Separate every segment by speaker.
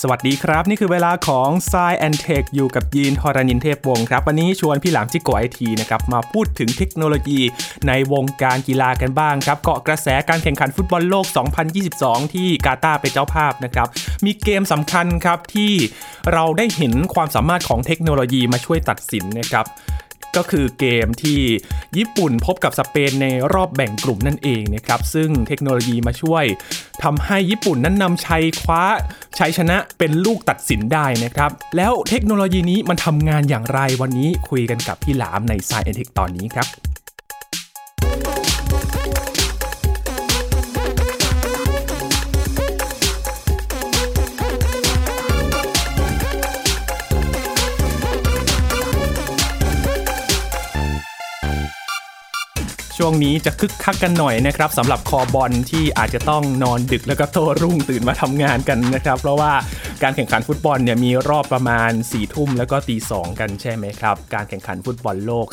Speaker 1: สวัสดีครับ นี่คือเวลาของ s ซแอนเทคอยู่กับยีนทรณินเทพวงศ์ครับ วันนี้ชวนพี่หลามจิโกไอทีนะครับมาพูดถึงเทคโนโลยีในวงการกีฬากันบ้างครับ เกาะกระแสการแข่งขันฟุตบอลโลก 2022 ที่กาตาร์เป็นเจ้าภาพนะครับ มีเกมสำคัญครับที่เราได้เห็นความสามารถของเทคโนโลยีมาช่วยตัดสินนะครับ ก็คือเกมที่ญี่ปุ่นพบกับสเปนในรอบแบ่งกลุ่มนั่นเองนะครับ ซึ่งเทคโนโลยีมาช่วยทำให้ญี่ปุ่นนั้นนำชัยคว้าชัยชนะเป็นลูกตัดสินได้นะครับ แล้วเทคโนโลยีนี้มันทำงานอย่างไรวันนี้คุยกันกับพี่หลามใน s ายเอ็นเทคตอนนี้ครับ ช่วงนี้จะคึกคักกันหน่อยนะครับสำหรับคอบอลที่อาจจะต้องนอนดึกแล้วก็โตรุ่งตื่นมาทำงานกันนะครับ เพราะว่าการแข่งขันฟุตบอลเนี่ยมีรอบประมาณ4ี่ทุ่มแล้วก็ตีสองกันใช่ไหมครับ การแข่งขันฟุตบอลโลก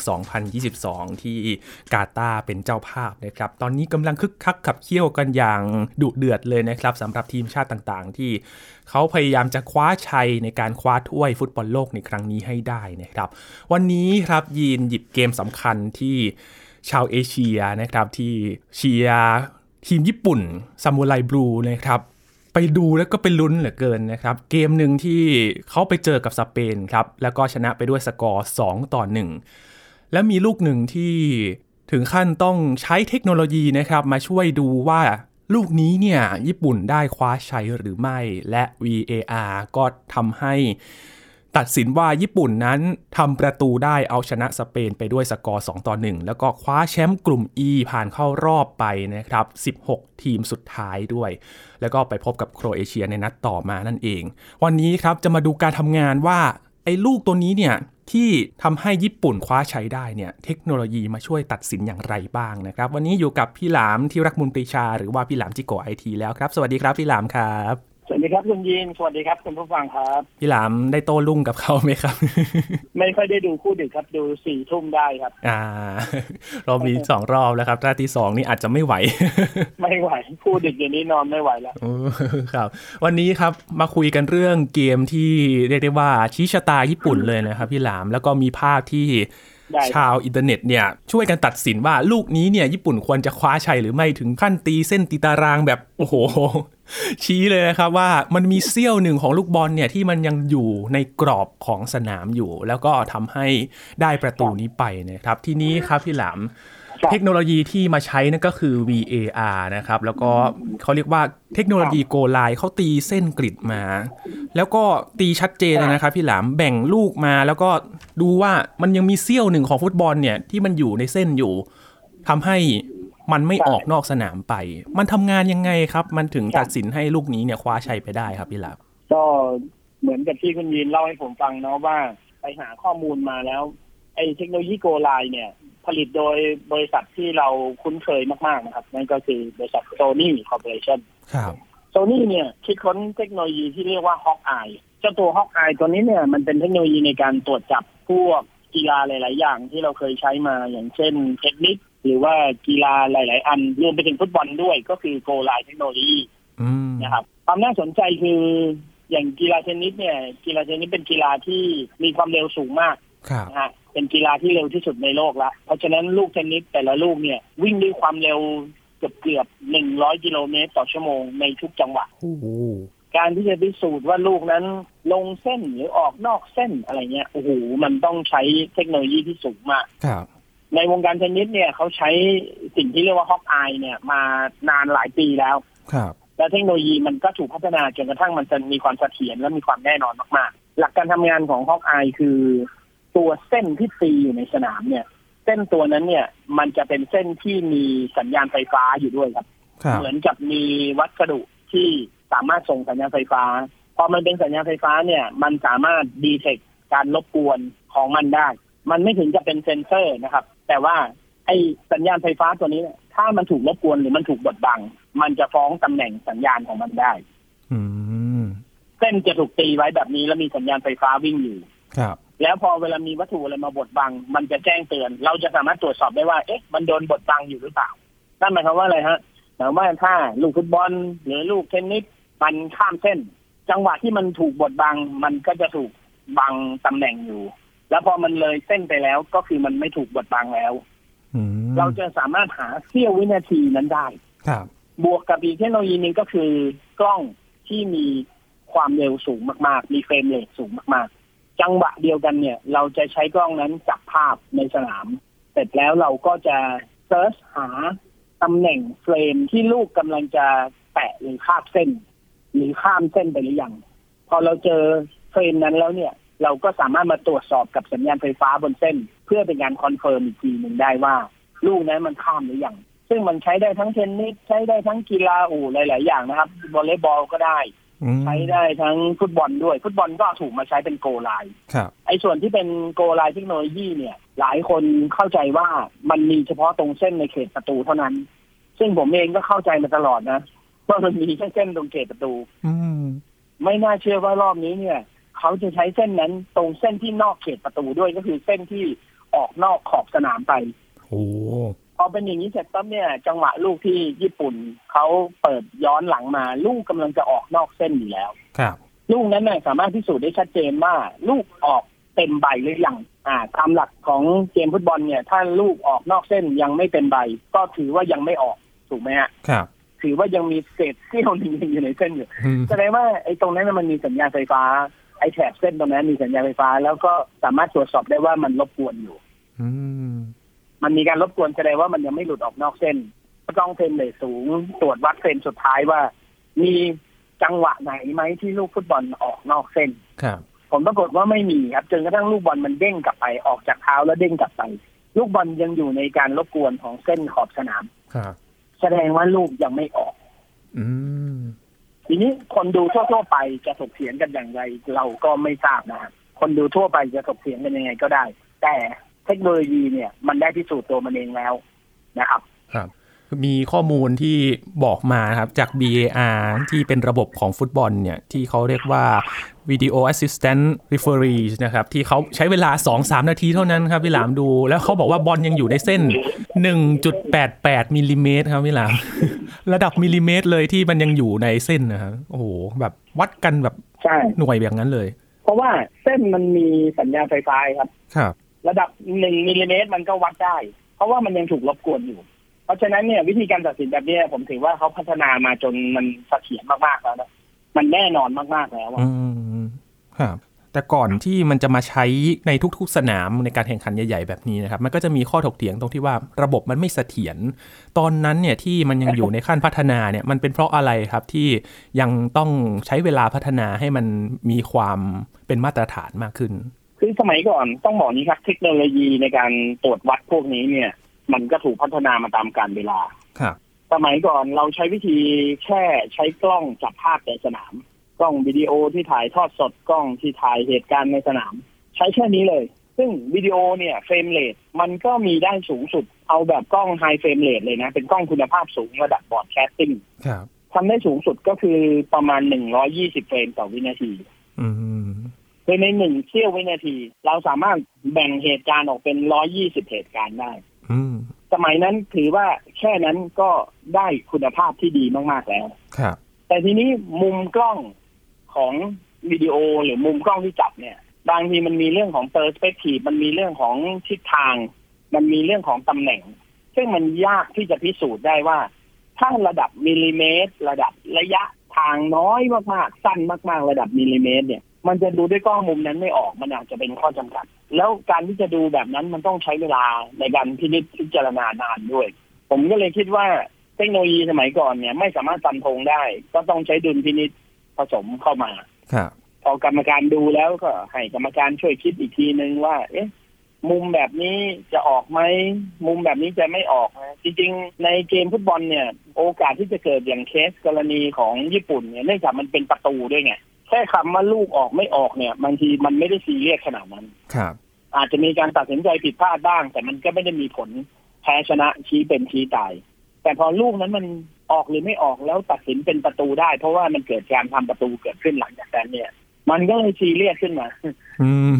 Speaker 1: 2022 ที่กาตาร์เป็นเจ้าภาพนะครับ ตอนนี้กำลังคึกคักขับเคี่ยวกันอย่างดุเดือดเลยนะครับสำหรับทีมชาติต่างๆ ที่เขาพยายามจะคว้าชัยในการคว้าถ้วยฟุตบอลโลกในครั้งนี้ให้ได้นะครับ วันนี้ครับยีนหยิบเกมสำคัญที่ ชาวเอเชียนะครับที่เชียร์ทีมญี่ปุ่นซามูไรบลูนะครับไปดูแล้วก็ไปลุ้นเหลือเกินนะครับ เกมหนึ่งที่เขาไปเจอกับสเปนครับ แล้วก็ชนะไปด้วยสกอร์ 2 ต่อ 1 แล้วมีลูกหนึ่งที่ถึงขั้นต้องใช้เทคโนโลยีนะครับ มาช่วยดูว่าลูกนี้เนี่ย ญี่ปุ่นได้คว้าชัยหรือไม่ และ VAR ก็ทำให้ ตัดสินว่าญี่ปุ่นนั้นทำประตูได้เอาชนะสเปนไปด้วยสกอร์ 2 ต่อ 1 แล้วก็คว้าแชมป์กลุ่ม E ผ่านเข้ารอบไปนะครับ 16 ทีมสุดท้ายด้วย แล้วก็ไปพบกับโครเอเชียในนัดต่อมานั่นเอง วันนี้ครับจะมาดูการทำงานว่าไอ้ลูกตัวนี้เนี่ยที่ทำให้ญี่ปุ่นคว้าใช้ได้เนี่ยเทคโนโลยีมาช่วยตัดสินอย่างไรบ้างนะครับ วันนี้อยู่กับพี่หลามที่รักมุลปรีชา หรือว่าพี่หลามจิโกไอทีแล้วครับ สวัสดีครับพี่หลามครับ
Speaker 2: สวัสดีครับคุณยีนสวัสดีครับคุณผู้ฟังครับ
Speaker 1: พี่หลามได้โต้รุ่งกับเขาไหมครับ
Speaker 2: ไม่ค่อยได้ดูคู่ดึกครับดูสี่ทุ่มได้ครับ
Speaker 1: อ่ารอบนี้สองรอบแล้วครับถ้าที่สองนี่อาจจะไม่ไหว
Speaker 2: ไม่ไหว คู่ดึกอย่างนี้นอนไม่ไหวแล้ว
Speaker 1: ครับ วันนี้ครับมาคุยกันเรื่องเกมที่เรียกได้ว่าชี้ชะตาญี่ปุ่นเลยนะครับ พี่หลามแล้วก็มีภาพที่ ชาวอินเทอร์เน็ตเนี่ยช่วยกันตัดสินว่าลูกนี้เนี่ยญี่ปุ่นควรจะคว้าชัยหรือไม่ถึงขั้นตีเส้นตีตารางแบบโอ้โห ชี้เลยนะครับว่ามันมีเซี่ยวหนึ่งของลูกบอลเนี่ยที่มันยังอยู่ในกรอบของสนามอยู่ แล้วก็ทำให้ได้ประตูนี้ไปนะครับ ที่นี้ครับพี่หลาม เทคโนโลยีที่มาใช้นั่นก็คือ VAR นะครับ แล้วก็เขาเรียกว่าเทคโนโลยีโกไลเขาตีเส้นกริดมา แล้วก็ตีชัดเจนนะครับ พี่หลามแบ่งลูกมาแล้วก็ดูว่ามันยังมีเสี้ยวหนึ่งของฟุตบอลเนี่ยที่มันอยู่ในเส้นอยู่ทำให้มันไม่ออกนอกสนามไป มันทำงานยังไงครับ มันถึงตัดสินให้ลูกนี้เนี่ยคว้าชัยไปได้ครับพี่หลาม
Speaker 2: ก็เหมือนกับที่คุณยีนเล่าให้ผมฟังเนาะว่าไปหาข้อมูลมาแล้วไอ้เทคโนโลยี goal-line เนี่ย ผลิตโดยบริษัทที่เราคุ้นเคยมาก ๆ นะครับ นั่นก็คือบริษัท Sony Corporation ครั
Speaker 1: บ
Speaker 2: โซนี่เนี่ย คิดค้นเทคโนโลยีที่เรียกว่า Hawk-Eye เจ้าตัว Hawk-Eye ตัวนี้เนี่ยมันเป็นเทคโนโลยีในการตรวจจับพวกกีฬาหลาย ๆ อย่างที่เราเคยใช้มาอย่างเช่นเทคนิค หรือว่ากีฬาหลาย ๆ อันรวมไปถึงฟุตบอลด้วยก็คือโกไลเทคโนโลยีนะครับความน่าสนใจคืออย่างกีฬาเทนนิสเนี่ย กีฬาเทนนิสเป็นกีฬาที่มีความเร็วสูงมาก นะฮะเป็นกีฬาที่เร็วที่สุดในโลกละเพราะฉะนั้นลูกเทนนิสแต่ละลูกเนี่ยวิ่งด้วยความเร็วเกือบเกือบหนึ่งร้อยกิโลเมตรต่อชั่วโมงในทุกจังหวะการที่จะพิสูจน์ว่าลูกนั้นลงเส้นหรือออกนอกเส้นอะไรเงี้ยโอ้โหมันต้องใช้เทคโนโลยีที่สูงมาก
Speaker 1: ครับ
Speaker 2: ในวงการเทนนิสเนี่ยเขาใช้สิ่งที่เรียกว่าฮอกอายเนี่ยมานานหลายปีแล้ว
Speaker 1: ครับ
Speaker 2: และเทคโนโลยีมันก็ถูกพัฒนาจนกระทั่งมันจะมีความเสถียรและมีความแน่นอนมากๆ หลักการทำงานของฮอกอายคือ ตัวเส้นที่ตีอยู่ในสนามเนี่ย เส้นตัวนั้นเนี่ย มันจะเป็นเส้นที่มีสัญญาณไฟฟ้าอยู่ด้วยครับ เหมือนกับมีวัสดุที่สามารถส่งสัญญาณไฟฟ้า พอมันเป็นสัญญาณไฟฟ้าเนี่ย มันสามารถดีเทคการรบกวนของมันได้ มันไม่ถึงจะเป็นเซนเซอร์นะครับ แต่ว่าไอสัญญาณไฟฟ้าตัวนี้เนี่ยถ้ามันถูกรบกวนหรือมันถูกบดบัง มันจะฟ้องตำแหน่งสัญญาณของมันได้เส้นจะถูกตีไว้แบบนี้แล้วมีสัญญาณไฟฟ้าวิ่งอยู่
Speaker 1: ครับ
Speaker 2: แล้วพอเวลามีวัตถุอะไรมาบดบัง มันจะแจ้งเตือน เราจะสามารถตรวจสอบได้ว่า เอ๊ะ มันโดนบดบังอยู่หรือเปล่า นั่นหมายความว่าอะไรฮะหมายว่าถ้าลูกฟุตบอล หรือลูกเทนนิสมันข้ามเส้น จังหวะที่มันถูกบดบัง มันก็จะถูกบังตำแหน่งอยู่ แล้วพอมันเลยเส้นไปแล้วก็คือมันไม่ถูกบดบังแล้ว
Speaker 1: อืม
Speaker 2: เราจะสามารถหาเสี้ยววินาทีนั้นได้
Speaker 1: ครับ
Speaker 2: บวกกับอีกเทคโนโลยีหนึ่งก็คือกล้องที่มีความเร็วสูงมาก ๆ มีเฟรมเรทสูงมากๆ จังหวะเดียวกันเนี่ย เราจะใช้กล้องนั้นจับภาพในสนาม เสร็จแล้วเราก็จะ search หาตำแหน่ง frame ที่ลูกกำลังจะแตะหรือคาบเส้น หรือข้ามเส้นไปหรือยังพอเราเจอ frame นั้นแล้วเนี่ย เราก็สามารถมาตรวจสอบกับสัญญาณไฟฟ้าบนเส้น เพื่อเป็นการ confirm อีกทีหนึ่งได้ว่า ลูกนั้นมันข้ามหรือยังซึ่งมันใช้ได้ทั้งเทนนิสใช้ได้ทั้งกีฬาอู่หลาย ๆ อย่างนะครับวอลเลย์บอลก็ได้ ใช้ได้ทั้งฟุตบอลด้วย ฟุตบอลก็ถูกมาใช้เป็น goal-line
Speaker 1: ครับ
Speaker 2: ไอ้ส่วนที่เป็นโกลไลน์เทคโนโลยีเนี่ย หลายคนเข้าใจว่ามันมีเฉพาะตรงเส้นในเขตประตูเท่านั้น ซึ่งผมเองก็เข้าใจมาตลอดนะว่ามันมีแค่เส้นตรงเขตประตู
Speaker 1: อืม
Speaker 2: ไม่น่าเชื่อว่ารอบนี้เนี่ย เขาจะใช้เส้นนั้นตรงเส้นที่นอกเขตประตูด้วยก็คือเส้นที่ออกนอกขอบสนามไป
Speaker 1: โอ้
Speaker 2: พอเป็นอย่างนี้เสร็จปั๊บเนี่ย จังหวะลูกที่ญี่ปุ่นเขาเปิดย้อนหลังมา ลูกกำลังจะออกนอกเส้นอยู่แล้ว
Speaker 1: ครับ
Speaker 2: ลูกนั้นเนี่ยสามารถพิสูจน์ได้ชัดเจนว่า ลูกออกเต็มใบหรือยังอ่า ตามหลักของเกมฟุตบอลเนี่ย ถ้าลูกออกนอกเส้นยังไม่เต็มใบ ก็ถือว่ายังไม่ออกถูกไหมฮะ
Speaker 1: ครับ
Speaker 2: ถือว่ายังมีเศษเสี้ยวหนึงยังอยู่ในเส้นอยู่
Speaker 1: อืม
Speaker 2: แสดงว่าไอ้ตรงนั้นนะมันมีสัญญาณไฟฟ้าไอ้แถบเส้นตรงนั้นมีสัญญาณไฟฟ้า แล้วก็สามารถตรวจสอบได้ว่ามันรบกวนอยู่
Speaker 1: อื ม
Speaker 2: มันมีการรบกวนแสดงว่ามันยังไม่หลุดออกนอกเส้น ก็ต้องเฟรมเรทสูง ตรวจวัดเฟรมสุดท้ายว่า มีจังหวะไหนไหมที่ลูกฟุตบอลออกนอกเส้น
Speaker 1: ครับ
Speaker 2: ผมปรากฏว่าไม่มีครับจนกระทั่งลูกบอลมันเด้งกลับไปออกจากเท้าแล้วเด้งกลับไป ลูกบอลยังอยู่ในการรบกวนของเส้นขอบสนาม
Speaker 1: ครับ
Speaker 2: แสดงว่าลูกยังไม่ออก
Speaker 1: อืม
Speaker 2: ทีนี้คนดูทั่วๆไปจะถกเถียงกันอย่างไร เราก็ไม่ทราบนะครับคนดูทั่วไปจะถกเถียงกันยังไงก็ได้ แต่เทคโนโลยีเนี่ยมันได้พิสูจน์ตัวมันเองแล้วนะครับ
Speaker 1: ครับ มีข้อมูลที่บอกมาครับจาก BAR ที่เป็นระบบของฟุตบอลเนี่ยที่เขาเรียกว่า Video Assistant Referee นะครับที่เขาใช้เวลา 2-3 นาทีเท่านั้นครับพี่หลามดู แล้วเขาบอกว่าบอลยังอยู่ในเส้น 1.88มิลลิเมตรครับพี่หลาม ระดับมิลลิเมตรเลยที่มันยังอยู่ในเส้นนะครับโอ้โหแบบวัดกันแบบ
Speaker 2: ใช่
Speaker 1: หน่วยแบบนั้นเลย
Speaker 2: เพราะว่าเส้นมันมีสัญญาณไฟฟ้าครับ
Speaker 1: ครับ
Speaker 2: ระดับหนึ่งมิลลิเมตรมันก็วัดได้ เพราะว่ามันยังถูกรบกวนอยู่ เพราะฉะนั้นเนี่ยวิธีการตัดสินแบบนี้ผมถือว่าเขาพัฒนามาจนมันเสถียรมากๆแล้วนะมันแน่นอนมากๆแล้วอะ
Speaker 1: อืมครับแต่ก่อนที่มันจะมาใช้ในทุกๆสนามในการแข่งขันใหญ่ ๆ แบบนี้นะครับ มันก็จะมีข้อถกเถียงตรงที่ว่าระบบมันไม่เสถียรตอนนั้นเนี่ยที่มันยังอยู่ในขั้นพัฒนาเนี่ยมันเป็นเพราะอะไรครับที่ยังต้องใช้เวลาพัฒนาให้มันมีความเป็นมาตรฐานมากขึ้น
Speaker 2: คือสมัยก่อนต้องบอกนี้ครับ เทคโนโลยีในการตรวจวัดพวกนี้เนี่ย มันก็ถูกพัฒนามาตามกาลเวลา
Speaker 1: ครับ
Speaker 2: สมัยก่อนเราใช้วิธีแค่ใช้กล้องจับภาพในสนาม กล้องวิดีโอที่ถ่ายทอดสดกล้องที่ถ่ายเหตุการณ์ในสนาม ใช้แค่นี้เลย ซึ่งวิดีโอเนี่ย frame rate มันก็มีได้สูงสุด เอาแบบกล้อง high frame rate เลยนะ เป็นกล้องคุณภาพสูงระดับ broadcastingค
Speaker 1: รับ
Speaker 2: ทำได้สูงสุดก็คือประมาณ 120 เฟรมต่อวินาที
Speaker 1: อืม
Speaker 2: โดยในหนึ่งเสี้ยววินาที เราสามารถแบ่งเหตุการณ์ออกเป็น120เหตุการณ์ได้
Speaker 1: อืม
Speaker 2: สมัยนั้นถือว่าแค่นั้นก็ได้คุณภาพที่ดีมาก ๆ แล้ว
Speaker 1: ครับ
Speaker 2: แต่ทีนี้มุมกล้องของวิดีโอหรือมุมกล้องที่จับเนี่ย บางทีมันมีเรื่องของเ e อร์สเปกทีมันมีเรื่องของทิศทาง มันมีเรื่องของตำแหน่ง ซึ่งมันยากที่จะพิสูจน์ได้ว่า ถ้าระดับมิลลิเมตร ระดับระยะทางน้อยมากๆ สั้นมาก ๆ ระดับมิลลิเมตร เนี่ย มันจะดูด้วยกล้องมุมนั้นไม่ออกมันอาจจะเป็นข้อจำกัด แล้วการที่จะดูแบบนั้นมันต้องใช้เวลาในการพินิจพิจารณานานด้วย ผมก็เลยคิดว่าเทคโนโลยีสมัยก่อนเนี่ย ไม่สามารถฟันธงได้ ก็ต้องใช้ดุลพินิจผสมเข้ามา
Speaker 1: ครับ
Speaker 2: พอกรรมการดูแล้วก็ให้กรรมการช่วยคิดอีกทีนึงว่า เอ๊ะ มุมแบบนี้จะออกไหมมุมแบบนี้จะไม่ออกนะจริงๆ ในเกมฟุตบอลเนี่ย โอกาสที่จะเกิดอย่างเคสกรณีของญี่ปุ่นเนี่ยเนื่องจากมันเป็นประตูด้วยไง แค่คำว่าลูกออกไม่ออกเนี่ยบางทีมันไม่ได้ซีเรียสขนาดนั้น
Speaker 1: ครับ
Speaker 2: อาจจะมีการตัดสินใจผิดพลาดบ้าง แต่มันก็ไม่ได้มีผลแพ้ชนะชี้เป็นชี้ตาย แต่พอลูกนั้นมันออกหรือไม่ออกแล้วตัดสินเป็นประตูได้ เพราะว่ามันเกิดการทำประตูเกิดขึ้นหลังจากนั้นเนี่ย มันก็เลยซีเรียสขึ้นมา
Speaker 1: อืม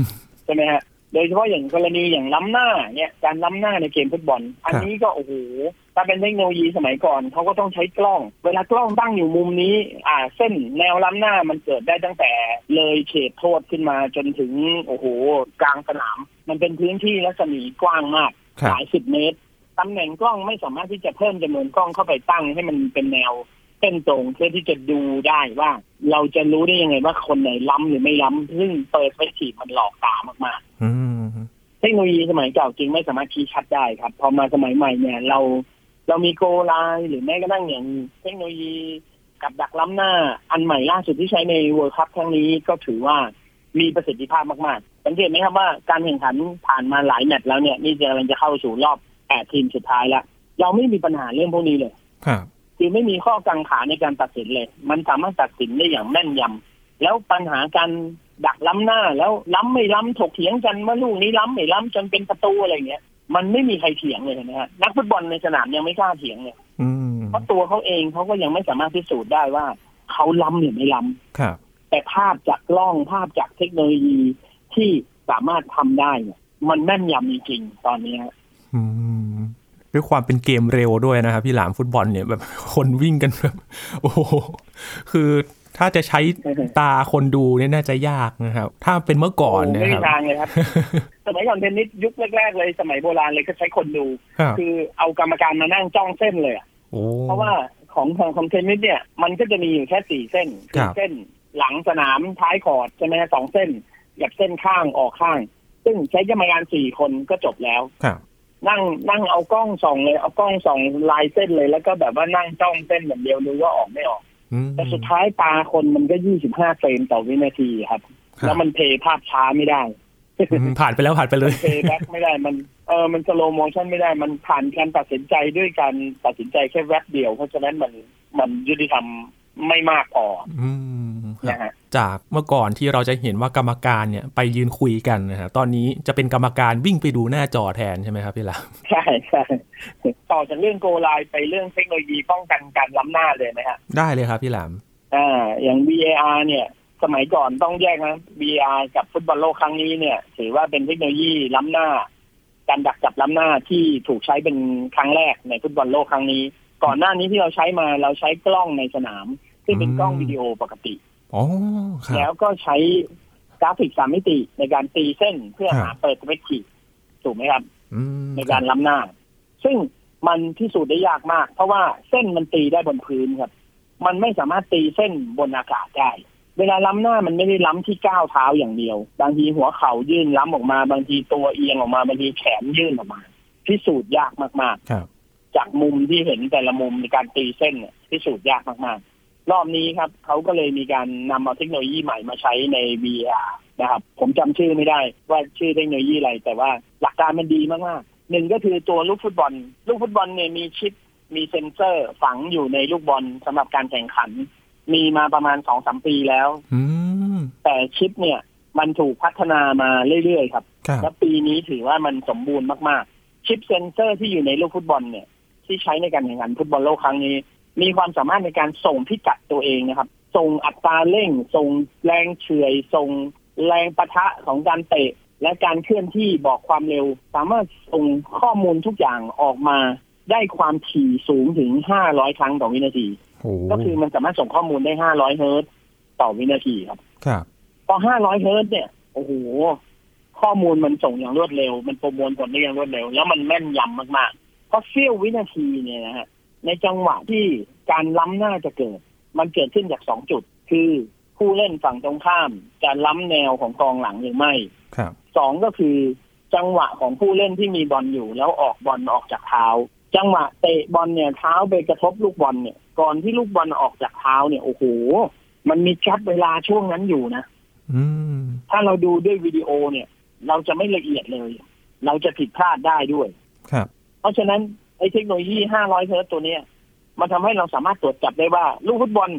Speaker 2: ใช่ไหมฮะ โดยเฉพาะอย่างกรณีอย่างล้ำหน้าเนี่ยการล้ำหน้าในเกมฟุตบอล อันนี้ก็โอ้โหถ้าเป็นเทคโนโลยีสมัยก่อนเขาก็ต้องใช้กล้อง เวลากล้องตั้งอยู่มุมนี้ อ่าเส้นแนวล้ำหน้ามันเกิดได้ตั้งแต่เลยเขตโทษขึ้นมาจนถึงโอ้โห กลางสนาม มันเป็นพื้นที่รัศมีกว้างมาก
Speaker 1: ครับ
Speaker 2: หลายสิบเมตรตำแหน่งกล้องไม่สามารถที่จะเพิ่มจำนวนกล้องเข้าไปตั้งให้มันเป็นแนว เส้นตรงเพื่อที่จะดูได้ว่า เราจะรู้ได้ยังไงว่าคนไหนล้ำหรือไม่ล้ำซึ่ง perspective มันหลอกตามากๆ
Speaker 1: อืม
Speaker 2: เทคโนโลยีสมัยเก่าจริงไม่สามารถชี้ชัดได้ครับพอมาสมัยใหม่เนี่ย เราเรามี goal line หรือแม้กระทั่งอย่างเทคโนโลยีกับดักล้ำหน้า อันใหม่ล่าสุดที่ใช้ใน World Cup ครั้งนี้ก็ถือว่ามีประสิทธิภาพมากๆ สังเกตไหมครับว่าการแข่งขันผ่านมาหลายแมตช์แล้วเนี่ย นี่จะกำลังจะเข้าสู่รอบแปดทีมสุดท้ายแล้ว เราไม่มีปัญหาเรื่องพวกนี้เลย
Speaker 1: ครับ
Speaker 2: คือไม่มีข้อกังขาในการตัดสินเลย มันสามารถตัดสินได้อย่างแม่นยำแล้วปัญหาการดักล้ำหน้าแล้วล้ำไม่ล้ำถกเถียงกันว่าลูกนี้ล้ำไม่ล้ำจนเป็นประตูอะไรเงี้ยมันไม่มีใครเถียงเลยนะฮะนักฟุตบอลในสนามยังไม่กล้าเถียงเลย
Speaker 1: อืม
Speaker 2: เพราะตัวเขาเองเขาก็ยังไม่สามารถพิสูจน์ได้ว่าเขาล้ำหรือไม่ล้ำ
Speaker 1: ครับ
Speaker 2: แต่ภาพจากกล้องภาพจากเทคโนโลยีที่สามารถทำได้เนี่ยมันแม่นยำจริงๆตอนนี้ฮะ
Speaker 1: อืม ด้วยความเป็นเกมเร็วด้วยนะครับ พี่หลามฟุตบอลเนี่ยแบบคนวิ่งกันแบบโอ้โหคือถ้าจะใช้ตาคนดูเนี่ยน่าจะยากนะครับ ถ้าเป็นเมื่อก่อน
Speaker 2: โอ้
Speaker 1: เนี่ย
Speaker 2: ไม่
Speaker 1: ค
Speaker 2: มี
Speaker 1: รับ
Speaker 2: ทางเลยครับ สมัยก่อนเทนนิสยุคแรกๆเลยสมัยโบราณเลยก็ใช้คนดู
Speaker 1: ครับ
Speaker 2: คือเอากรรมการมานั่งจ้องเส้นเลยอะ
Speaker 1: โอ้
Speaker 2: เพราะว่าของของของเทนนิสเนี่ย มันก็จะมีอยู่แค่สี่เส้น
Speaker 1: ครั
Speaker 2: คือบเส้นหลังสนามท้ายคอร์ตใช่ไหมฮะสองเส้นกับเส้นข้างออกข้าง ซึ่งใช้กรรมการสี่คนก็จบแล้ว
Speaker 1: ครับ
Speaker 2: นั่งนั่งเอากล้องส่องเลยเอากล้องส่องลายเส้นเลยแล้วก็แบบว่านั่งจ้องเส้นแบบเดียวดูว่าออกไม่ออก
Speaker 1: อืม
Speaker 2: แต่สุดท้ายตาคนมันก็ยี่สิบห้าเฟรมต่อวินาทีครับ
Speaker 1: ครับ
Speaker 2: แล้วมัน play ภาพช้าไม่ได้
Speaker 1: อืมผ่านไปแล้วผ่านไปเลย
Speaker 2: เพย์แบ็ไม่ได้มันเออมัน slow motion ไม่ได้มันผ่านการตัดสินใจด้วยการตัดสินใจแค่แวบเดียว เพราะฉะนั้นมันมันยุติธรรม ไม่มากพอ
Speaker 1: อืมครับ
Speaker 2: นะฮะ
Speaker 1: จากเมื่อก่อนที่เราจะเห็นว่ากรรมการเนี่ยไปยืนคุยกันนะฮะตอนนี้จะเป็นกรรมการวิ่งไปดูหน้าจอแทนใช่ไหมครับพี่หลาม
Speaker 2: ใช่ใช่ต่อจากเรื่องโกไลน์ไปเรื่องเทคโนโลยีป้องกันการล้ำหน้าเลยนะฮะ
Speaker 1: ได้เลยครับพี่หลาม
Speaker 2: อ่าอย่าง VAR เนี่ย สมัยก่อนต้องแยกนะ VAR กับฟุตบอลโลกครั้งนี้เนี่ย ถือว่าเป็นเทคโนโลยีล้ำหน้า การดักจับล้ำหน้าที่ถูกใช้เป็นครั้งแรกในฟุตบอลโลกครั้งนี้ ก่อนหน้านี้ที่เราใช้มาเราใช้กล้องในสนาม ที่เป็นกล้องวิดีโอปกติ
Speaker 1: อ๋อครั
Speaker 2: แล้
Speaker 1: บ
Speaker 2: วก็ใช้กราฟิกสามมิติในการตีเส้นเพื่อ
Speaker 1: ครับ
Speaker 2: หาเปิดสเปกทีถูกไหมครับ
Speaker 1: อืม
Speaker 2: ในการล้ำหน้า ซึ่งมันพิสูจน์ได้ยากมาก เพราะว่าเส้นมันตีได้บนพื้นครับ มันไม่สามารถตีเส้นบนอากาศได้ เวลาล้ำหน้ามันไม่ได้ล้ำที่ก้าวเท้าอย่างเดียว บางทีหัวเข่ายื่นล้ำออกมา บางทีตัวเอียงออกมา บางทีแขนยื่นออกมา พิสูจน์ยากมาก
Speaker 1: ครับ
Speaker 2: ๆ จากมุมที่เห็นแต่ละมุมในการตีเส้นเนี่ยพิสูจน์ยากมากๆ รอบนี้ครับเขาก็เลยมีการนำเอาเทคโนโลยีใหม่มาใช้ใน VR นะครับผมจำชื่อไม่ได้ว่าชื่อเทคโนโลยีอะไร แต่ว่าหลักการมันดีมากๆหนึ่งก็คือตัวลูกฟุตบอล ลูกฟุตบอลเนี่ยมีชิปมีเซ็นเซอร์ฝังอยู่ในลูกบอลสำหรับการแข่งขัน มีมาประมาณสองสามปีแล้ว
Speaker 1: อืม
Speaker 2: แต่ชิปเนี่ยมันถูกพัฒนามาเรื่อยๆครับ
Speaker 1: ครับ
Speaker 2: และปีนี้ถือว่ามันสมบูรณ์มากๆ ชิปเซนเซอร์ที่อยู่ในลูกฟุตบอลเนี่ย ที่ใช้ในการแข่งขันฟุตบอลโลกครั้งนี้ มีความสามารถในการส่งพิกัดตัวเองนะครับ ส่งอัตราเร่ง ส่งแรงเฉื่อย ส่งแรงปะทะของการเตะ และการเคลื่อนที่บอกความเร็ว สามารถส่งข้อมูลทุกอย่างออกมาได้ความถี่สูงถึง 500 ครั้งต่อวินาที
Speaker 1: โอ้
Speaker 2: ก็คือมันสามารถส่งข้อมูลได้ 500 เฮิร์ตซ์ต่อวินาทีครับ
Speaker 1: ครับ
Speaker 2: พอ 500 เฮิร์ตซ์เนี่ย โอ้โห ข้อมูลมันส่งอย่างรวดเร็ว มันประมวลผลได้อย่างรวดเร็ว แล้วมันแม่นยำมากๆ เพราะเสี้ยววินาทีเนี่ยนะฮะในจังหวะที่การล้ำหน้าจะเกิด มันเกิดขึ้นจากสองจุด คือผู้เล่นฝั่งตรงข้ามจะล้ำแนวของกองหลังหรือไม่
Speaker 1: ครับ
Speaker 2: สองก็คือจังหวะของผู้เล่นที่มีบอลอยู่ แล้วออกบอลออกจากเท้า จังหวะเตะบอลเนี่ยเท้าไปกระทบลูกบอลเนี่ย ก่อนที่ลูกบอลออกจากเท้าเนี่ยโอ้โหมันมี gap เวลาช่วงนั้นอยู่นะ
Speaker 1: อืม
Speaker 2: ถ้าเราดูด้วยวิดีโอเนี่ย เราจะไม่ละเอียดเลย เราจะผิดพลาดได้ด้วย
Speaker 1: ครับ
Speaker 2: เพราะฉะนั้นไอ้เทคโนโลยี 500 เฮิร์ตซ์ตัวเนี้ย มันทำให้เราสามารถตรวจจับได้ว่า ลูกฟุตบอล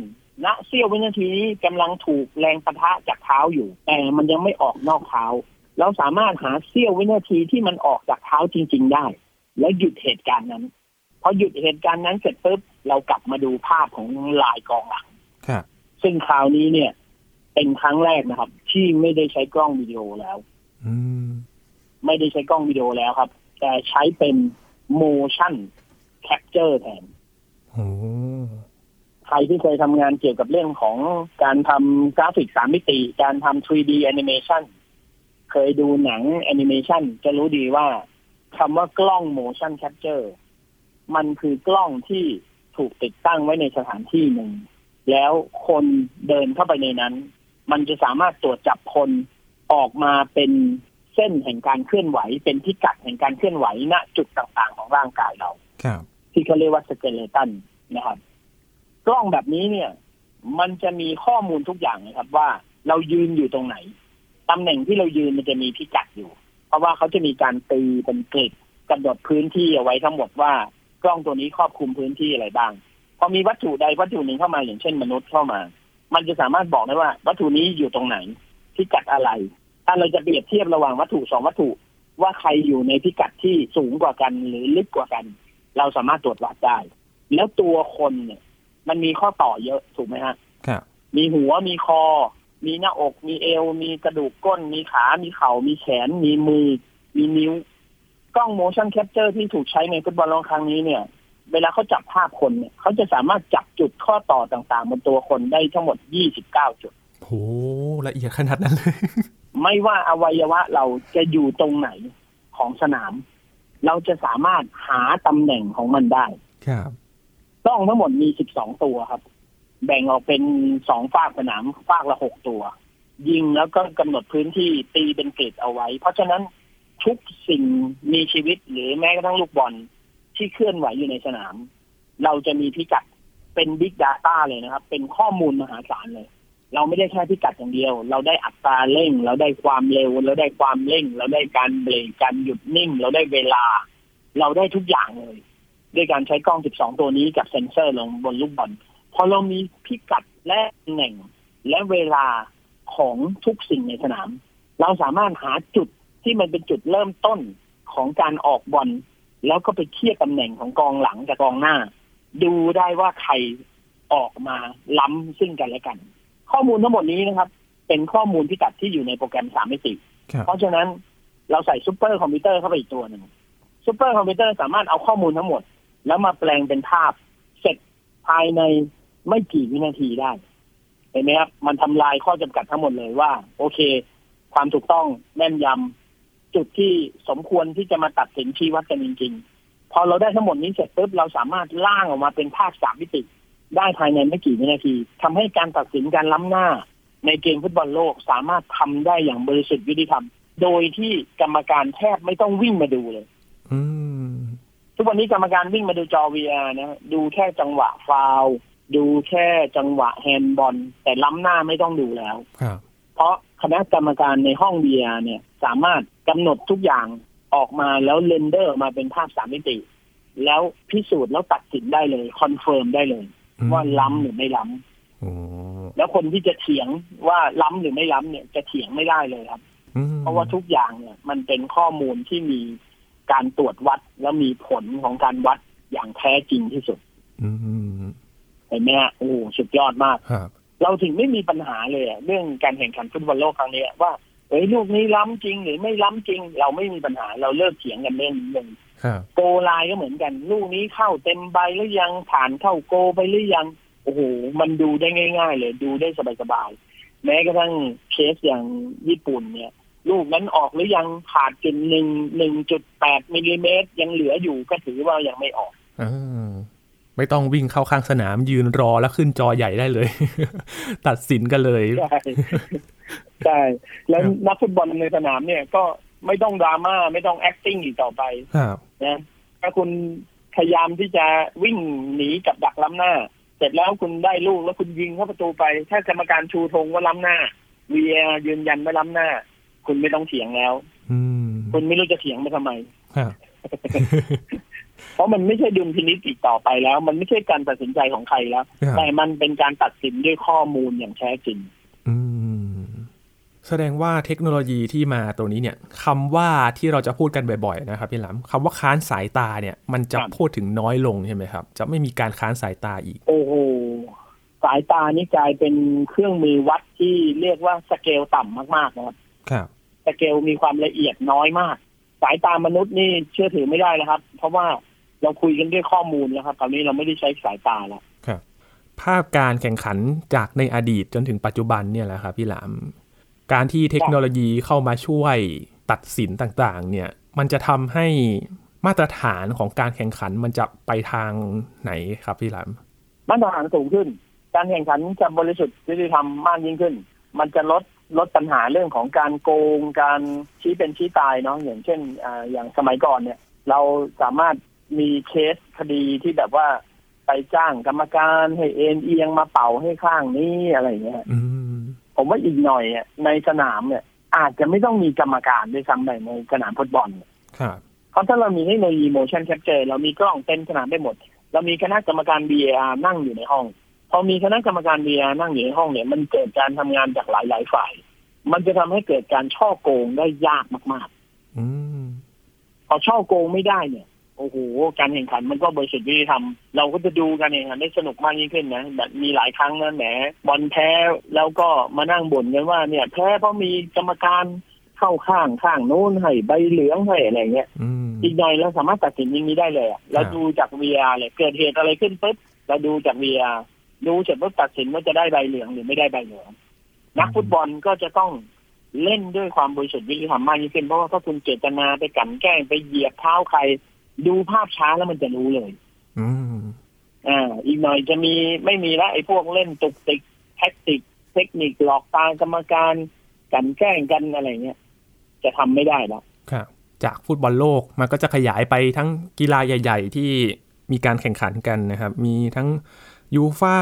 Speaker 2: ณเสี้ยววินาทีนี้กำลังถูกแรงปะทะจากเท้าอยู่ แต่มันยังไม่ออกนอกเท้า เราสามารถหาเสี้ยววินาทีที่มันออกจากเท้าจริง ๆ ได้ แล้วหยุดเหตุการณ์นั้นพอหยุดเหตุการณ์นั้นเสร็จปุ๊บเรากลับมาดูภาพของลายกองหลัง
Speaker 1: ครับ
Speaker 2: ซึ่งคราวนี้เนี่ย เป็นครั้งแรกนะครับ ที่ไม่ได้ใช้กล้องวิดีโอแล้ว
Speaker 1: อืม
Speaker 2: ไม่ได้ใช้กล้องวิดีโอแล้วครับ แต่ใช้เป็น motion capture แทน
Speaker 1: โอ้
Speaker 2: ใครที่เคยทำงานเกี่ยวกับเรื่องของการทำกราฟิกสามมิติ การทำ 3D animation เคยดูหนังแอนิเมชันจะรู้ดีว่าคำว่ากล้อง motion capture มันคือกล้องที่ถูกติดตั้งไว้ในสถานที่หนึ่ง แล้วคนเดินเข้าไปในนั้น มันจะสามารถตรวจจับคนออกมาเป็น เส้นแห่งการเคลื่อนไหว เป็นพิกัดแห่งการเคลื่อนไหวณจุดต่างๆของร่างกายเรา
Speaker 1: ครับ
Speaker 2: ที่เขาเรียกว่าสเกเลตันนะครับกล้องแบบนี้เนี่ย มันจะมีข้อมูลทุกอย่างนะครับ ว่าเรายืนอยู่ตรงไหนตำแหน่งที่เรายืนมันจะมีพิกัดอยู่ เพราะว่าเขาจะมีการตีเป็นกริดกำหนดพื้นที่เอาไว้ทั้งหมดว่ากล้องตัวนี้ครอบคลุมพื้นที่อะไรบ้าง พอมีวัตถุใดวัตถุหนึ่งเข้ามาอย่างเช่นมนุษย์เข้ามา มันจะสามารถบอกได้ว่า วัตถุนี้อยู่ตรงไหนพิกัดอะไร ถ้าเราจะเปรียบเทียบระหว่างวัตถุสองวัตถุ ว่าใครอยู่ในพิกัดที่สูงกว่ากันหรือลึกกว่ากัน เราสามารถตรวจวัดได้ แล้วตัวคนเนี่ย มันมีข้อต่อเยอะถูกไหมฮะ
Speaker 1: ครับ
Speaker 2: มีหัวมีคอ มีหน้าอก มีเอว มีกระดูกก้น มีขา มีเข่า มีแขน มีมือ มีนิ้ว กล้อง motion capture ที่ถูกใช้ในฟุตบอลโลกครั้งนี้เนี่ย เวลาเขาจับภาพคนเนี่ย เขาจะสามารถจับจุดข้อต่อต่างๆ บนตัวคนได้ทั้งหมด 29 จุด
Speaker 1: โห ละเอียดขนาดนั้นเลย
Speaker 2: ไม่ว่าอวัยวะเราจะอยู่ตรงไหนของสนาม เราจะสามารถหาตำแหน่งของมันได้
Speaker 1: ครับ
Speaker 2: กล้องทั้งหมดมี12ตัวครับ แบ่งออกเป็นสองฝากสนามฝากละหกตัว ยิงแล้วก็กำหนดพื้นที่ตีเป็นเกรดเอาไว้ เพราะฉะนั้นทุกสิ่งมีชีวิตหรือแม้กระทั่งลูกบอลที่เคลื่อนไหวอยู่ในสนาม เราจะมีพิกัดเป็น Big Data เลยนะครับ เป็นข้อมูลมหาศาลเลย เราไม่ได้แค่พิกัดอย่างเดียว เราได้อัตราเร่ง เราได้ความเร็ว เราได้ความเร่ง เราได้การเบรกการหยุดนิ่ง เราได้เวลา เราได้ทุกอย่างเลย ด้วยการใช้กล้อง 12 ตัวนี้กับเซ็นเซอร์ลงบนลูกบอลพอเรามีพิกัดและตำแหน่งและเวลาของทุกสิ่งในสนาม เราสามารถหาจุดที่มันเป็นจุดเริ่มต้นของการออกบอลแล้วก็ไปเทียบตำแหน่งของกองหลังกับกองหน้า ดูได้ว่าใครออกมาล้ำซึ่งกันและกัน ข้อมูลทั้งหมดนี้นะครับ เป็นข้อมูลพิกัดที่อยู่ในโปรแกรมสามมิติ
Speaker 1: ครับ
Speaker 2: เพราะฉะนั้นเราใส่ซูเปอร์คอมพิวเตอร์เข้าไปอีกตัวหนึ่งซูเปอร์คอมพิวเตอร์สามารถเอาข้อมูลทั้งหมด แล้วมาแปลงเป็นภาพเสร็จภายในไม่กี่วินาทีได้เห็นไหมครับ มันทำลายข้อจำกัดทั้งหมดเลยว่า โอเค ความถูกต้องแม่นยำจุดที่สมควรที่จะมาตัดสินชี้วัดกันจริง ๆ พอเราได้ทั้งหมดนี้เสร็จปุ๊บเราสามารถล่างออกมาเป็นภาพสามมิติ ได้ภายในไม่กี่วินาทีทำให้การตัดสินการล้ำหน้า ในเกมฟุตบอลโลกสามารถทำได้อย่างบริสุทธิ์ยุติธรรม โดยที่กรรมการแทบไม่ต้องวิ่งมาดูเลย
Speaker 1: อืม
Speaker 2: ทุกวันนี้กรรมการวิ่งมาดูจอ VR นะดูแค่จังหวะฟาวล์ดูแค่จังหวะแฮนด์บอล แต่ล้ำหน้าไม่ต้องดูแล้ว
Speaker 1: ครับ
Speaker 2: เพราะคณะกรรมการในห้อง VR เนี่ย สามารถกำหนดทุกอย่างออกมาแล้ว render มาเป็นภาพสามมิติ แล้วพิสูจน์แล้วตัดสินได้เลย confirm ได้เลย
Speaker 1: อืม
Speaker 2: ว่าล้ำหรือไม่ล้ำ
Speaker 1: โอ้
Speaker 2: แล้วคนที่จะเถียงว่าล้ำหรือไม่ล้ำเนี่ยจะเถียงไม่ได้เลยครับ
Speaker 1: อืม
Speaker 2: เพราะว่าทุกอย่างเนี่ย มันเป็นข้อมูลที่มีการตรวจวัดแล้วมีผลของการวัดอย่างแท้จริงที่สุด
Speaker 1: อืม
Speaker 2: เห็นไหมฮะโอ้โหสุดยอดมาก
Speaker 1: ครับ
Speaker 2: เราถึงไม่มีปัญหาเลยอะเรื่องการแข่งขันฟุตบอลโลกครั้งนี้ว่าเอ้ยลูกนี้ล้ำจริงหรือไม่ล้ำจริง เราไม่มีปัญหาเราเลิกเถียงกันเรื่องนี้เลย
Speaker 1: ครับ
Speaker 2: โกไลน์ก็เหมือนกัน ลูกนี้เข้าเต็มใบหรือยังผ่านเข้าโกไปหรือยังโอ้โหมันดูได้ง่าย ๆ เลยดูได้สบายๆแม้กระทั่งเคสอย่างญี่ปุ่นเนี่ย ลูกนั้นออกหรือยังขาดจุดหนึ่งหนึ่งจุดแปดมิลลิเมตรยังเหลืออยู่ก็ถือว่ายังไม่ออก
Speaker 1: อ่าไม่ต้องวิ่งเข้าข้างสนามยืนรอแล้วขึ้นจอใหญ่ได้เลย ตัดสินกันเลย
Speaker 2: ใช่ใช่แล้วนักฟุตบอลในสนามเนี่ยก็ ไม่ต้องดราม่าไม่ต้อง acting อีกต่อไป
Speaker 1: ครับ
Speaker 2: นะถ้าคุณพยายามที่จะวิ่งหนีกับดักล้ำหน้า เสร็จแล้วคุณได้ลูกแล้วคุณยิงเข้าประตูไป ถ้ากรรมการชูธงว่าล้ำหน้า VR ยืนยันว่าล้ำหน้า คุณไม่ต้องเถียงแล้ว
Speaker 1: อืม
Speaker 2: คุณไม่รู้จะเถียงไปทำไม
Speaker 1: ครับ
Speaker 2: เพราะมันไม่ใช่ดุลพินิจอีกต่อไปแล้ว มันไม่ใช่การตัดสินใจของใครแล้ว
Speaker 1: ครับ
Speaker 2: แต่มันเป็นการตัดสินด้วยข้อมูลอย่างแท้จริง
Speaker 1: อืม แสดงว่าเทคโนโลยีที่มาตัวนี้เนี่ยคำว่าที่เราจะพูดกันบ่อยๆนะครับพี่หลำคำว่าค้านสายตาเนี่ย มันจะ
Speaker 2: ครับ
Speaker 1: พูดถึงน้อยลงใช่ไหมครับ จะไม่มีการค้านสายตาอีก
Speaker 2: โอ้โหสายตานี่กลายเป็นเครื่องมือวัดที่เรียกว่าสเกลต่ำมากๆนะครับ
Speaker 1: ครับ
Speaker 2: สเกลมีความละเอียดน้อยมาก สายตามนุษย์นี่เชื่อถือไม่ได้แล้วครับ เพราะว่าเราคุยกันด้วยข้อมูลแล้วครับตอนนี้เราไม่ได้ใช้สายตาแล้ว
Speaker 1: ครับภาพการแข่งขันจากในอดีตจนถึงปัจจุบันเนี่ยแหละครับพี่หลาม การที่เทคโนโลยีเข้ามาช่วยตัดสินต่างๆ เนี่ย มันจะทำให้มาตรฐานของการแข่งขันมันจะไปทางไหนครับพี่หลาม
Speaker 2: มาตรฐานสูงขึ้น การแข่งขันจะบริสุทธิ์ยุติธรรมมากยิ่งขึ้น มันจะลดลดปัญหาเรื่องของการโกงการชี้เป็นชี้ตายเนาะอย่างเช่นออย่างสมัยก่อนเนี่ย เราสามารถมีเคสคดีที่แบบว่าไปจ้างกรรมการให้เอ็นเอียงมาเป่าให้ข้างนี้อะไรเงี้ย
Speaker 1: อืม
Speaker 2: ผมว่าอีกหน่อยอะในสนามเนี่ย อาจจะไม่ต้องมีกรรมการด้วยซ้ำไปในสนามฟุตบอลเนี่ย
Speaker 1: ครับ
Speaker 2: เพราะถ้าเรามีเทคโนโลยี motion capture เรามีกล้องเต็มสนามไปหมด เรามีคณะกรรมการ VAR นั่งอยู่ในห้อง พอมีคณะกรรมการ VAR นั่งอยู่ในห้องเนี่ย มันเกิดการทำงานจากหลายๆฝ่าย มันจะทำให้เกิดการช่อโกงได้ยากมาก
Speaker 1: อืม
Speaker 2: ๆพอช่อโกงไม่ได้เนี่ย โอ้โหการแข่งขันมันก็บริสุทธิ์ยุติธรรมเราก็จะดูการแข่งขันได้สนุกมากยิ่งขึ้นนะแบบมีหลายครั้งนะแหมบอลแพ้แล้วก็มานั่งบ่นกันว่าเนี่ยแพ้เพราะมีกรรมการเข้าข้างข้างโน้นให้ใบเหลืองให้อะไรเงี้ย
Speaker 1: อืม
Speaker 2: อีกหน่อยเราสามารถตัดสินอย่างนี้ได้เลยอะเรา
Speaker 1: ครับ
Speaker 2: ดูจาก VR เลยเกิดเหตุอะไรขึ้นปุ๊บเราดูจาก VR ดูเสร็จปุ๊บตัดสินว่าจะได้ใบเหลืองหรือไม่ได้ใบเหลือง นักฟุตบอลก็จะต้องเล่นด้วยความบริสุทธิ์ยุติธรรมมากยิ่งขึ้นเพราะว่าถ้าคุณเจตนาไปกลั่นแกล้งไปเหยียบเท้าใคร ดูภาพช้าแล้วมันจะรู้เลย
Speaker 1: อืม
Speaker 2: อ่าอีกหน่อยจะมีไม่มีละไอ้พวกเล่นตุกติกแท็กติก เทคนิคหลอกตากรรมการกลั่นแกล้งกันอะไรเงี้ยจะทำไม่ได้แล้ว
Speaker 1: ครับจากฟุตบอลโลกมันก็จะขยายไปทั้งกีฬาใหญ่ ๆ ที่มีการแข่งขันกันนะครับ มีทั้งยูฟ่า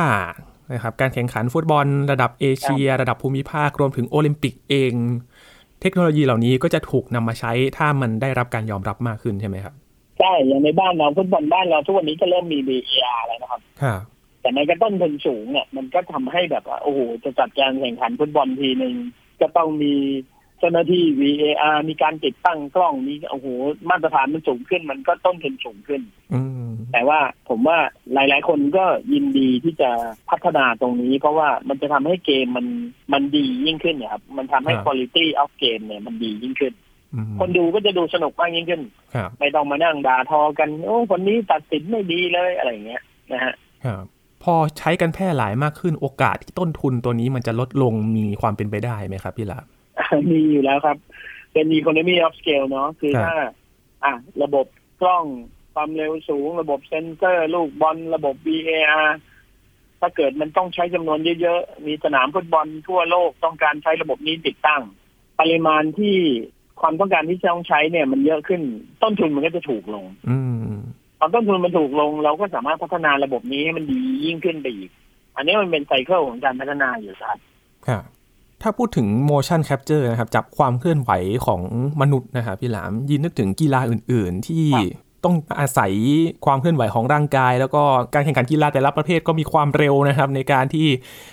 Speaker 1: นะครับการแข่งขันฟุตบอลระดับเอเชีย ระดับภูมิภาครวมถึงโอลิมปิกเอง เทคโนโลยีเหล่านี้ก็จะถูกนำมาใช้ถ้ามันได้รับการยอมรับมากขึ้นใช่ไหมครับ
Speaker 2: ใช่อย่างในบ้านเราฟุตบอลบ้านเราทุกวันนี้ก็เริ่มมี VAR แล้วนะครับ
Speaker 1: ครับ
Speaker 2: แต่ในกระต้นทุนสูงเนี่ยมันก็ทำให้แบบว่าโอ้โหจะจัดการแข่งขันฟุตบอลทีหนึ่งก็ต้องมีเจ้าหน้าที่ VAR มีการติดตั้งกล้องมีโอ้โหมาตรฐานมันสูงขึ้น มันก็ต้นทุนสูงขึ้น
Speaker 1: อืม
Speaker 2: แต่ว่าผมว่าหลาย ๆ คนก็ยินดีที่จะพัฒนาตรงนี้ เพราะว่ามันจะทำให้เกมมันมันดียิ่งขึ้นเนี่ยครับ มันทำให้ quality of game เนี่ยมันดียิ่งขึ้น
Speaker 1: อืม
Speaker 2: คนดูก็จะดูสนุกมากยิ่งขึ้น
Speaker 1: ครับ
Speaker 2: ไม่ต้องมานั่งด่าทอกัน โอ้คนนี้ตัดสินไม่ดีเลยอะไรอย่างเงี้ยนะฮะ
Speaker 1: ครับพอใช้กันแพร่หลายมากขึ้นโอกาสที่ต้นทุนตัวนี้มันจะลดลงมีความเป็นไปได้ไหมครับพี่ลาบ
Speaker 2: มีอยู่แล้วครับ เป็น economy of scale เนาะคือ
Speaker 1: ครับ
Speaker 2: ถ้า อะระบบกล้องความเร็วสูง ระบบเซนเซอร์ ลูกบอลระบบ VAR ถ้าเกิดมันต้องใช้จำนวนเยอะ ๆ มีสนามฟุตบอลทั่วโลกต้องการใช้ระบบนี้ติดตั้ง ปริมาณที่ ความต้องการที่จะต้องใช้เนี่ย มันเยอะขึ้นต้นทุนมันก็จะถูกลง
Speaker 1: อืม
Speaker 2: พอต้นทุนมันถูกลง เราก็สามารถพัฒนาระบบนี้ให้มันดียิ่งขึ้นไปอีก อันนี้มันเป็นไซเคิลของการพัฒนาอยู่ครับ
Speaker 1: ครับถ้าพูดถึง motion capture นะครับ จับความเคลื่อนไหวของมนุษย์นะครับพี่หลามยินนึกถึงกีฬาอื่น ๆ ที่
Speaker 2: ครับ
Speaker 1: ต้องอาศัยความเคลื่อนไหวของร่างกาย แล้วก็การแข่งขันกีฬาแต่ละประเภทก็มีความเร็วนะครับ ในการที่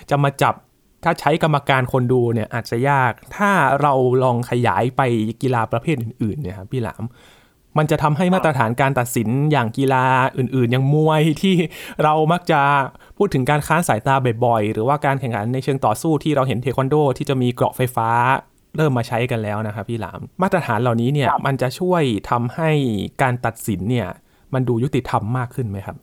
Speaker 1: จะมาจับ ถ้าใช้กรรมการคนดูเนี่ยอาจจะยาก ถ้าเราลองขยายไปกีฬาประเภทอื่นๆเนี่ยครับพี่หลาม มันจะทำให้มาตรฐานการตัดสินอย่างกีฬาอื่นๆ อย่างมวยที่เรามักจะพูดถึงการค้านสายตาบ่อยๆ หรือว่าการแข่งขันในเชิงต่อสู้ที่เราเห็นเทควันโดที่จะมีเกราะไฟฟ้าเริ่มมาใช้กันแล้วนะครับพี่หลาม มาตรฐานเหล่านี้เนี่ยมันจะช่วยทำให้การตัดสินเนี่ยมันดูยุติธรรมมากขึ้นไหมครับ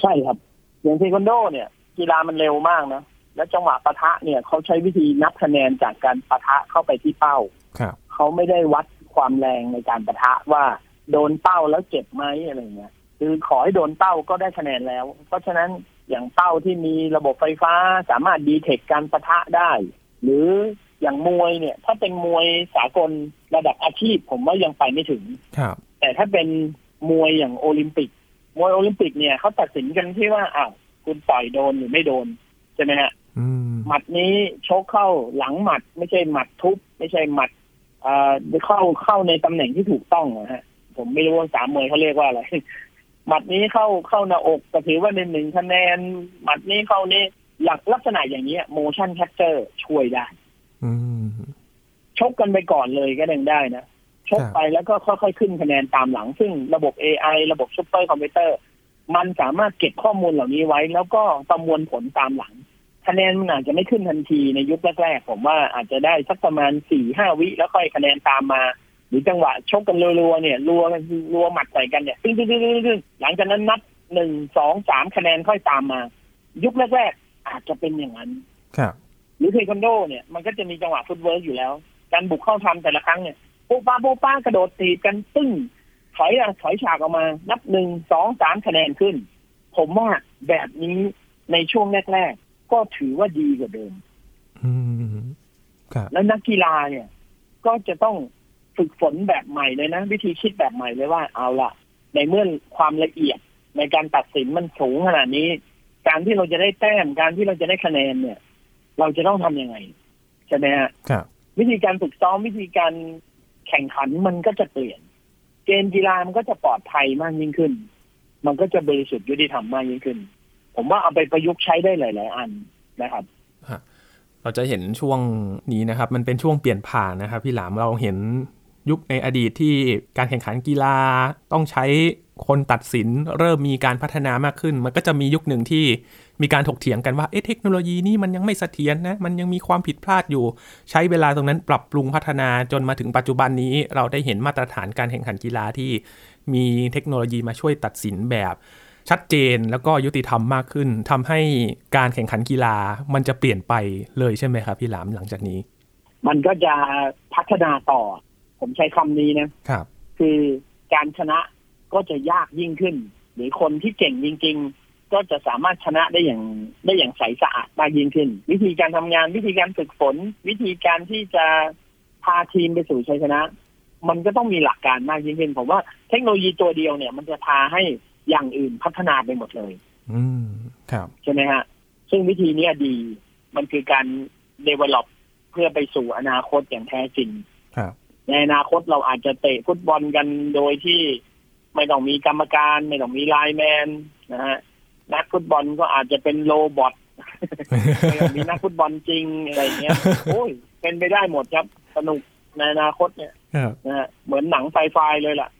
Speaker 2: ใช่ครับอย่างเทควันโดเนี่ยกีฬามันเร็วมากนะ และจังหวะปะทะเนี่ยเขาใช้วิธีนับคะแนนจากการปะทะเข้าไปที่เป้า
Speaker 1: ครับ
Speaker 2: เขาไม่ได้วัดความแรงในการปะทะว่าโดนเป้าแล้วเจ็บไหมอะไรเงี้ยคือขอให้โดนเป้าก็ได้คะแนนแล้ว เพราะฉะนั้นอย่างเป้าที่มีระบบไฟฟ้าสามารถดีเทคการปะทะได้ หรืออย่างมวยเนี่ย ถ้าเป็นมวยสากลระดับอาชีพ ผมว่ายังไปไม่ถึง
Speaker 1: ครับ
Speaker 2: แต่ถ้าเป็นมวยอย่างโอลิมปิก มวยโอลิมปิกเนี่ยเขาตัดสินกันที่ว่าอ้าวคุณต่อยโดนหรือไม่โดนใช่ไหมฮะ
Speaker 1: อืม
Speaker 2: หมัดนี้ชกเข้าหลังหมัด ไม่ใช่หมัดทุบ ไม่ใช่หมัดเอ่อเข้าเข้าในตำแหน่งที่ถูกต้องนะฮะ ผมไม่รู้ว่าภาษามวยเขาเรียกว่าอะไรหมัดนี้เข้าเข้าหน้าอกก็ถือว่าเป็นหนึ่งคะแนนหมัดนี้เข้านี่หลักลักษณะอย่างนี้ motion capture ช่วยได้
Speaker 1: อืม
Speaker 2: ชกกันไปก่อนเลยก็ยังได้นะชกไปแล้วก็ค่อยๆขึ้นคะแนนตามหลัง ซึ่งระบบ AI ระบบซูเปอร์คอมพิวเตอร์ มันสามารถเก็บข้อมูลเหล่านี้ไว้ แล้วก็ประมวลผลตามหลัง คะแนนมันอาจจะไม่ขึ้นทันทีในยุคแรกๆผมว่าอาจจะได้สักประมาณสี่ห้าวิแล้วค่อยคะแนนตามมา หรือจังหวะชกกันรัวๆเนี่ยรัวรัวหมัดใส่กันเนี่ยตึ้งตึ้งตึ้งตึ้งหลังจากนั้นนับหนึ่งสองสามคะแนนค่อยตามมา ยุคแรกๆอาจจะเป็นอย่างนั้น
Speaker 1: ครับ
Speaker 2: หรือเทควันโดเนี่ยมันก็จะมีจังหวะ footwork อยู่แล้ว การบุกเข้าทำแต่ละครั้งเนี่ยโป๊ะป้าโป๊ะป้ากระโดดตีกันตึ้งถอยอะถอยฉากออกมา นับหนึ่งสองสามคะแนนขึ้น ผมว่าแบบนี้ในช่วงแรกๆ ก็ถือว่าดีกว่าเดิม
Speaker 1: อืมครับ
Speaker 2: แล้วนักกีฬาเนี่ย ก็จะต้องฝึกฝนแบบใหม่เลยนะ วิธีคิดแบบใหม่เลยว่าเอาละในเมื่อความละเอียดในการตัดสินมันสูงขนาดนี้ การที่เราจะได้แต้มการที่เราจะได้คะแนนเนี่ย เราจะต้องทำยังไงใช่ไหมฮะ
Speaker 1: ครับ
Speaker 2: วิธีการฝึกซ้อมวิธีการแข่งขันมันก็จะเปลี่ยน เกมกีฬามันก็จะปลอดภัยมากยิ่งขึ้น มันก็จะบริสุทธิ์ยุติธรรมมากยิ่งขึ้น ผมว่าเอาไปประยุกต์ใช้ได้หลาย ๆ อันนะครับ
Speaker 1: เราจะเห็นช่วงนี้นะครับ มันเป็นช่วงเปลี่ยนผ่านนะครับ พี่หลามเราเห็นยุคในอดีตที่การแข่งขันกีฬาต้องใช้คนตัดสินเริ่มมีการพัฒนามากขึ้น มันก็จะมียุคหนึ่งที่มีการถกเถียงกันว่าเอ๊ะเทคโนโลยีนี่มันยังไม่เสถียรนะมันยังมีความผิดพลาดอยู่ ใช้เวลาตรงนั้นปรับปรุงพัฒนาจนมาถึงปัจจุบันนี้ เราได้เห็นมาตรฐานการแข่งขันกีฬาที่มีเทคโนโลยีมาช่วยตัดสินแบบ ชัดเจนแล้วก็ยุติธรรมมากขึ้นทำให้การแข่งขันกีฬามันจะเปลี่ยนไปเลยใช่ไหมครับพี่หลามหลังจากนี้
Speaker 2: มันก็จะพัฒนาต่อ ผมใช้คำนี้นะ
Speaker 1: ครับ
Speaker 2: คือการชนะก็จะยากยิ่งขึ้น หรือคนที่เก่งจริง ๆ ก็จะสามารถชนะได้อย่างได้อย่างใสสะอาดมากยิ่งขึ้น วิธีการทำงานวิธีการฝึกฝน วิธีการที่จะพาทีมไปสู่ชัยชนะ มันก็ต้องมีหลักการมากยิ่งขึ้นผมว่าเทคโนโลยีตัวเดียวเนี่ย มันจะพาให้ อย่างอื่นพัฒนาไปหมดเลย
Speaker 1: อืมครับ
Speaker 2: ใช่ไหมฮะ ซึ่งวิธีเนี้ยดี มันคือการ develop เพื่อไปสู่อนาคตอย่างแท้จริง
Speaker 1: ครับ
Speaker 2: ในอนาคตเราอาจจะเตะฟุตบอลกันโดยที่ไม่ต้องมีกรรมการ ไม่ต้องมีไลน์แมนนะฮะนักฟุตบอลก็อาจจะเป็นโรบอทไม่ต้องมีนักฟุตบอลจริงอะไรเงี้ยโอ้ยเป็นไปได้หมดครับ สนุกในอนาคตเนี่ย
Speaker 1: ครับ
Speaker 2: นะฮะเหมือนหนังไซไฟเลยล่ะ
Speaker 1: อืม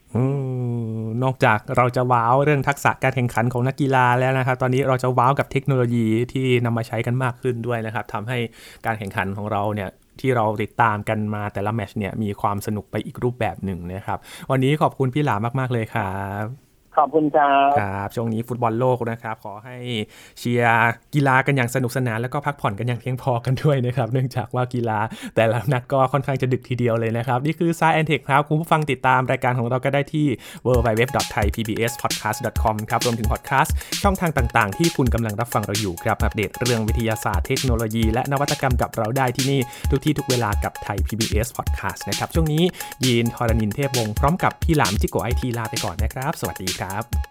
Speaker 1: นอกจากเราจะว้าวเรื่องทักษะการแข่งขันของนักกีฬาแล้วนะครับ ตอนนี้เราจะว้าวกับเทคโนโลยีที่นำมาใช้กันมากขึ้นด้วยนะครับทำให้การแข่งขันของเราเนี่ยที่เราติดตามกันมาแต่ละแมชเนี่ยมีความสนุกไปอีกรูปแบบหนึ่งนะครับ วันนี้ขอบคุณพี่หลามาก ๆ เลยครับ
Speaker 2: ขอบคุณครับ
Speaker 1: ครับ ช่วงนี้ฟุตบอลโลกนะครับ ขอให้เชียร์กีฬากันอย่างสนุกสนาน แล้วก็พักผ่อนกันอย่างเพียงพอกันด้วยนะครับ เนื่องจากว่ากีฬาแต่ละนัดก็ค่อนข้างจะดึกทีเดียวเลยนะครับ นี่คือ s ายแอนเทคครับ คุณผู้ฟังติดตามรายการของเราก็ได้ที่ www.thaipbspodcast.com ครับ รวมถึงพอดแคสต์ช่องทางต่างๆ ที่คุณกำลังรับฟังเราอยู่ครับ อัปเดตเรื่องวิทยาศาสตร์เทคโนโลยี และนวัตกรรมกับเราได้ที่นี่ทุกที่ทุกเวลากับไทย PBS Podcast นะครับ ช่วงนี้ยีนทอรานินเทพวงศ์พร้อมกับพี่หลามจิโกไอทีลาไปก่อนนะครับ สวัสดีครับ